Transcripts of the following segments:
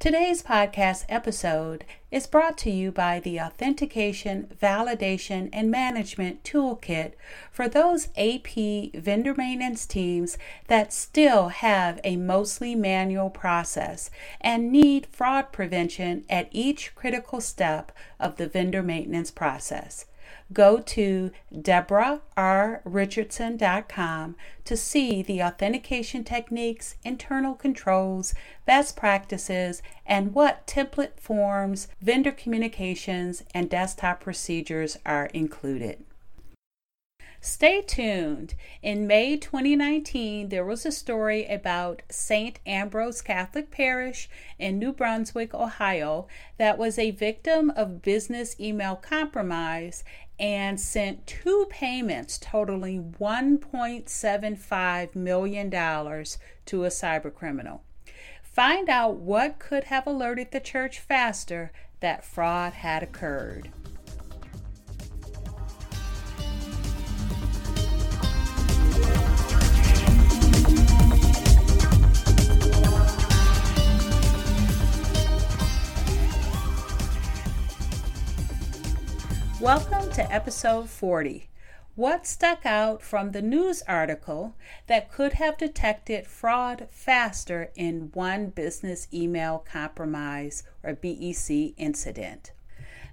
Today's podcast episode is brought to you by the Authentication, Validation, and Management Toolkit for those AP vendor maintenance teams that still have a mostly manual process and need fraud prevention at each critical step of the vendor maintenance process go to deborahrrichardson.com to see the authentication techniques, internal controls, best practices, and what template forms, vendor communications, and desktop procedures are included. Stay tuned. In May 2019, there was a story about St. Ambrose Catholic Parish in New Brunswick, Ohio, that was a victim of business email compromise and sent two payments totaling $1.75 million to a cybercriminal. Find out what could have alerted the church faster that fraud had occurred. Welcome to episode 40. What stuck out from the news article that could have detected fraud faster in one business email compromise or BEC incident?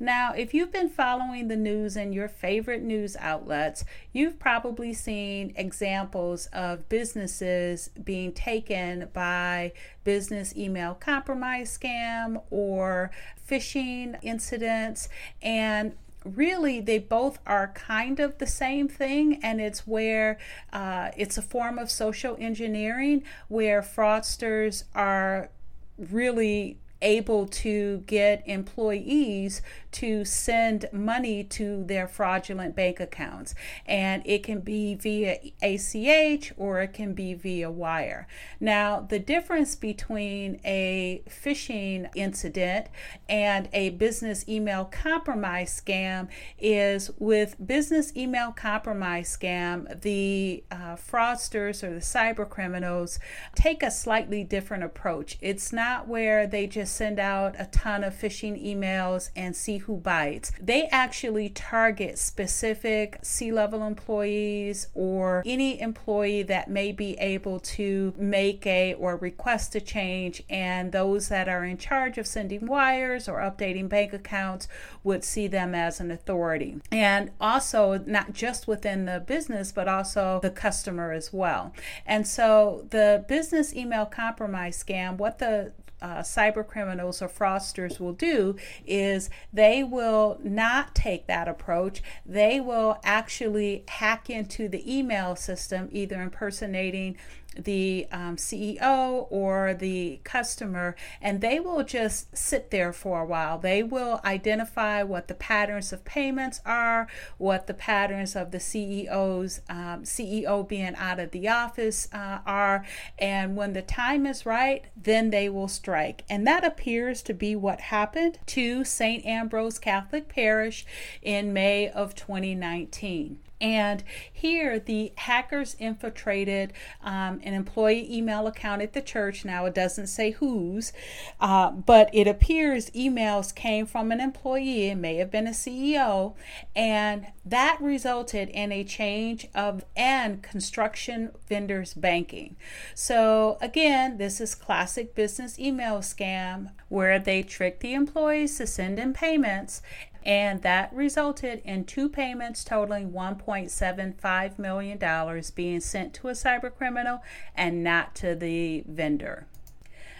Now, if you've been following the news in your favorite news outlets, you've probably seen examples of businesses being taken by business email compromise scam or phishing incidents. And really they both are kind of the same thing and it's where uh, it's a form of social engineering where fraudsters are really able to get employees to send money to their fraudulent bank accounts. And it can be via ACH or it can be via wire. Now, the difference between a phishing incident and a business email compromise scam is with business email compromise scam, the uh, fraudsters or the cyber criminals take a slightly different approach. It's not where they just send out a ton of phishing emails and see who bites. They actually target specific C level employees or any employee that may be able to make a or request a change, and those that are in charge of sending wires or updating bank accounts would see them as an authority. And also, not just within the business, but also the customer as well. And so, the business email compromise scam, what the uh, cyber criminals or fraudsters will do is they will not take that approach. They will actually hack into the email system, either impersonating the um, CEO or the customer, and they will just sit there for a while. They will identify what the patterns of payments are, what the patterns of the CEO's um, CEO being out of the office uh, are, and when the time is right, then they will strike. And that appears to be what happened to St. Ambrose Catholic Parish in May of 2019. And here, the hackers infiltrated um, an employee email account at the church. Now, it doesn't say whose, uh, but it appears emails came from an employee. It may have been a CEO. And that resulted in a change of and construction vendors banking. So, again, this is classic business email scam where they trick the employees to send in payments and that resulted in two payments totaling $1.75 million being sent to a cyber criminal and not to the vendor.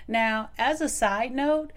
Now, as a side note,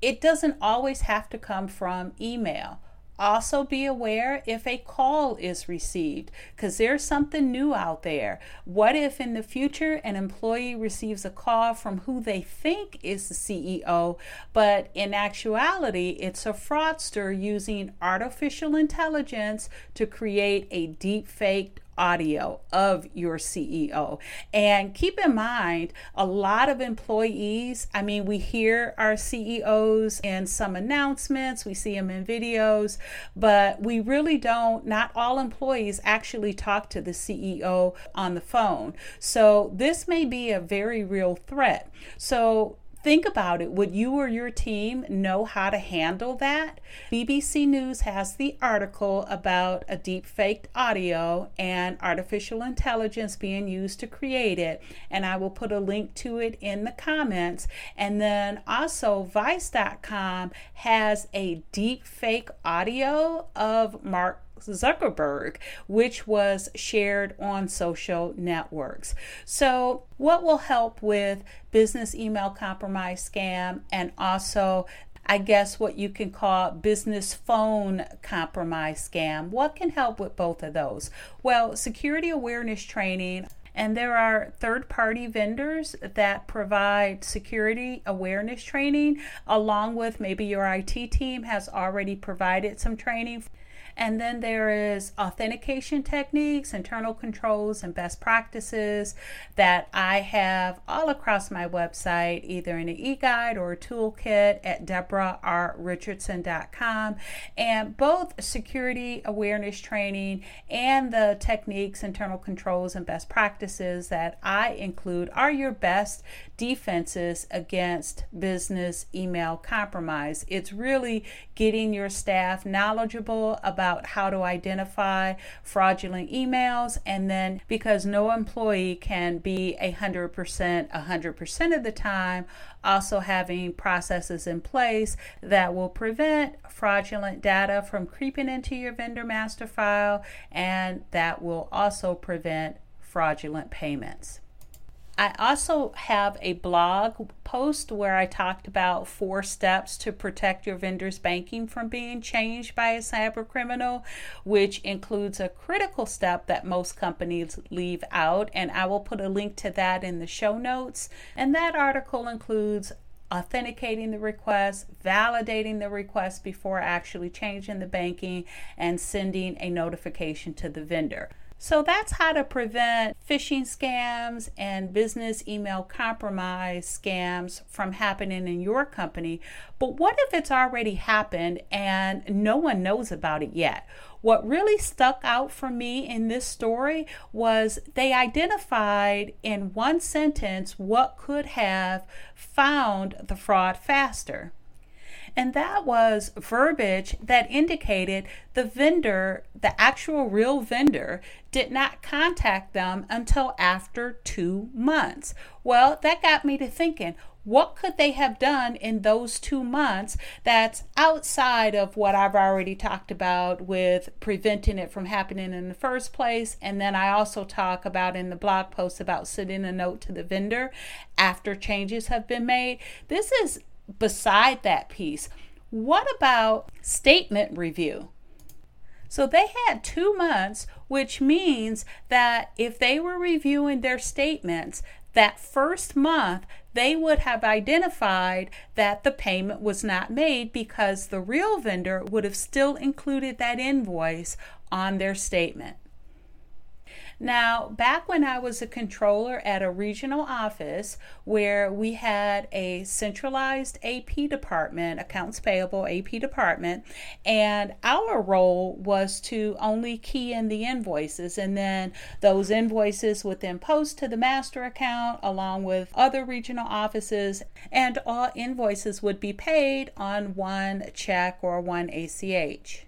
it doesn't always have to come from email. Also, be aware if a call is received because there's something new out there. What if in the future an employee receives a call from who they think is the CEO, but in actuality, it's a fraudster using artificial intelligence to create a deep faked audio of your CEO. And keep in mind, a lot of employees, I mean, we hear our CEOs in some announcements, we see them in videos, but we really don't, not all employees actually talk to the CEO on the phone. So this may be a very real threat. So Think about it. Would you or your team know how to handle that? BBC News has the article about a deep faked audio and artificial intelligence being used to create it. And I will put a link to it in the comments. And then also, Vice.com has a deep fake audio of Mark Zuckerberg, which was shared on social networks. So, what will help with business email compromise scam and also I guess what you can call business phone compromise scam. What can help with both of those? Well, security awareness training and there are third party vendors that provide security awareness training, along with maybe your IT team has already provided some training. And then there is authentication techniques, internal controls, and best practices that I have all across my website, either in an e-guide or a toolkit at deborah.r.richardson.com. And both security awareness training and the techniques, internal controls, and best practices that I include are your best defenses against business email compromise. It's really getting your staff knowledgeable about how to identify fraudulent emails. And then because no employee can be a 100% 100% of the time, also having processes in place that will prevent fraudulent data from creeping into your vendor master file and that will also prevent fraudulent payments. I also have a blog post where I talked about four steps to protect your vendor's banking from being changed by a cyber criminal, which includes a critical step that most companies leave out. And I will put a link to that in the show notes. And that article includes authenticating the request, validating the request before actually changing the banking, and sending a notification to the vendor. So that's how to prevent phishing scams and business email compromise scams from happening in your company. But what if it's already happened and no one knows about it yet? What really stuck out for me in this story was they identified in one sentence what could have found the fraud faster. And that was verbiage that indicated the vendor, the actual real vendor, did not contact them until after two months. Well, that got me to thinking what could they have done in those two months that's outside of what I've already talked about with preventing it from happening in the first place? And then I also talk about in the blog post about sending a note to the vendor after changes have been made. This is beside that piece. What about statement review? So they had two months, which means that if they were reviewing their statements, that first month they would have identified that the payment was not made because the real vendor would have still included that invoice on their statement. Now, back when I was a controller at a regional office where we had a centralized AP department, accounts payable AP department, and our role was to only key in the invoices, and then those invoices would then post to the master account along with other regional offices, and all invoices would be paid on one check or one ACH.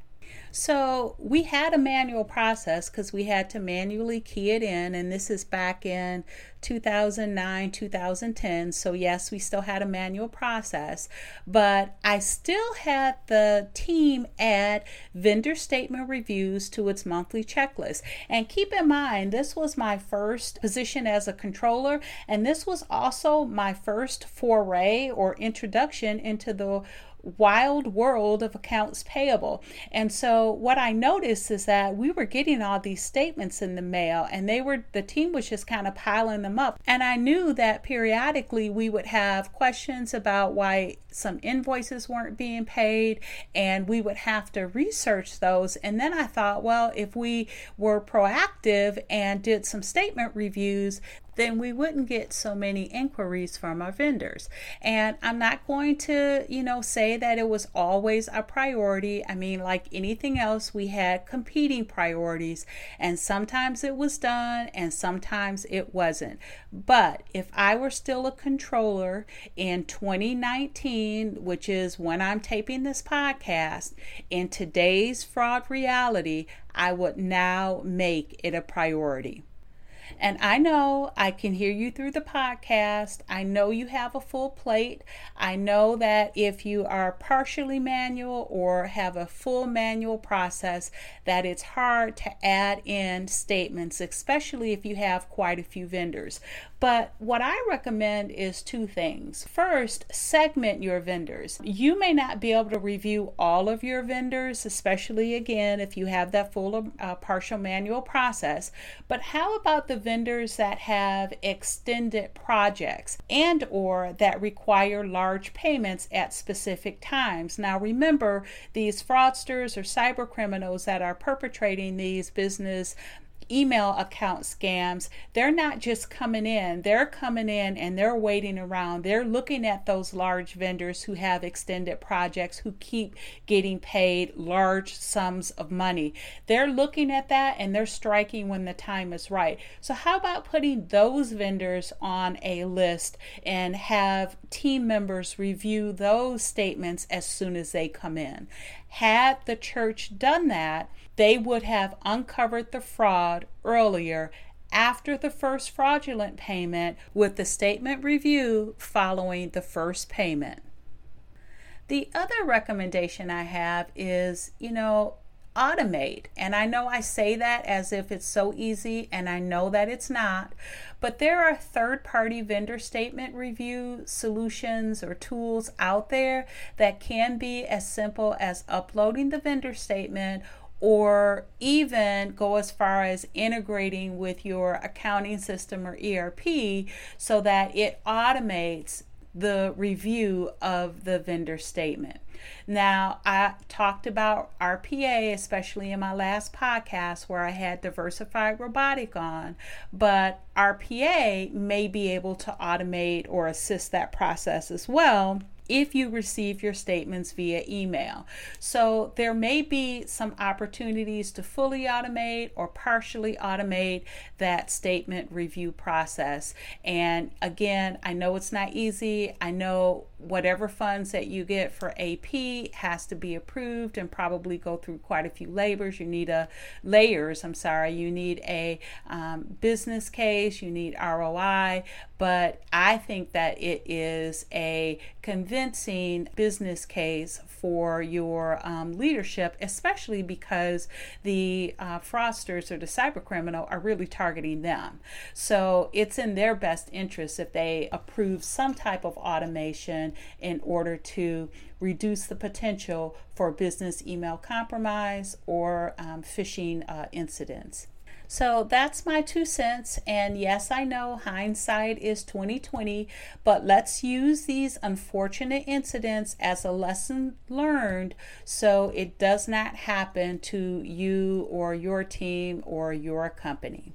So we had a manual process because we had to manually key it in, and this is back in 2009, 2010. So, yes, we still had a manual process, but I still had the team add vendor statement reviews to its monthly checklist. And keep in mind, this was my first position as a controller, and this was also my first foray or introduction into the wild world of accounts payable. And so what I noticed is that we were getting all these statements in the mail and they were the team was just kind of piling them up. And I knew that periodically we would have questions about why some invoices weren't being paid and we would have to research those. And then I thought, well, if we were proactive and did some statement reviews, then we wouldn't get so many inquiries from our vendors. And I'm not going to, you know, say that it was always a priority. I mean, like anything else, we had competing priorities, and sometimes it was done and sometimes it wasn't. But if I were still a controller in 2019, which is when I'm taping this podcast, in today's fraud reality, I would now make it a priority. And I know I can hear you through the podcast. I know you have a full plate. I know that if you are partially manual or have a full manual process, that it's hard to add in statements, especially if you have quite a few vendors. But what I recommend is two things. First, segment your vendors. You may not be able to review all of your vendors, especially again if you have that full uh, partial manual process. But how about the vendors that have extended projects and or that require large payments at specific times? Now remember, these fraudsters or cyber criminals that are perpetrating these business email account scams, they're not just coming in, they're coming in and they're waiting around. They're looking at those large vendors who have extended projects who keep getting paid large sums of money. They're looking at that and they're striking when the time is right. So, how about putting those vendors on a list and have team members review those statements as soon as they come in? Had the church done that, they would have uncovered the fraud earlier after the first fraudulent payment with the statement review following the first payment. The other recommendation I have is, you know, automate. And I know I say that as if it's so easy, and I know that it's not. But there are third party vendor statement review solutions or tools out there that can be as simple as uploading the vendor statement or even go as far as integrating with your accounting system or ERP so that it automates the review of the vendor statement. Now, I talked about RPA, especially in my last podcast where I had diversified robotic on, but RPA may be able to automate or assist that process as well if you receive your statements via email. So there may be some opportunities to fully automate or partially automate that statement review process. And again, I know it's not easy. I know whatever funds that you get for AP has to be approved and probably go through quite a few layers. You need a layers, I'm sorry, you need a um, business case, you need ROI, but I think that it is a convincing business case for your um, leadership, especially because the uh, fraudsters or the cyber criminal are really targeting them. So it's in their best interest if they approve some type of automation in order to reduce the potential for business email compromise or um, phishing uh, incidents. So that's my two cents. And yes, I know hindsight is 2020, but let's use these unfortunate incidents as a lesson learned so it does not happen to you or your team or your company.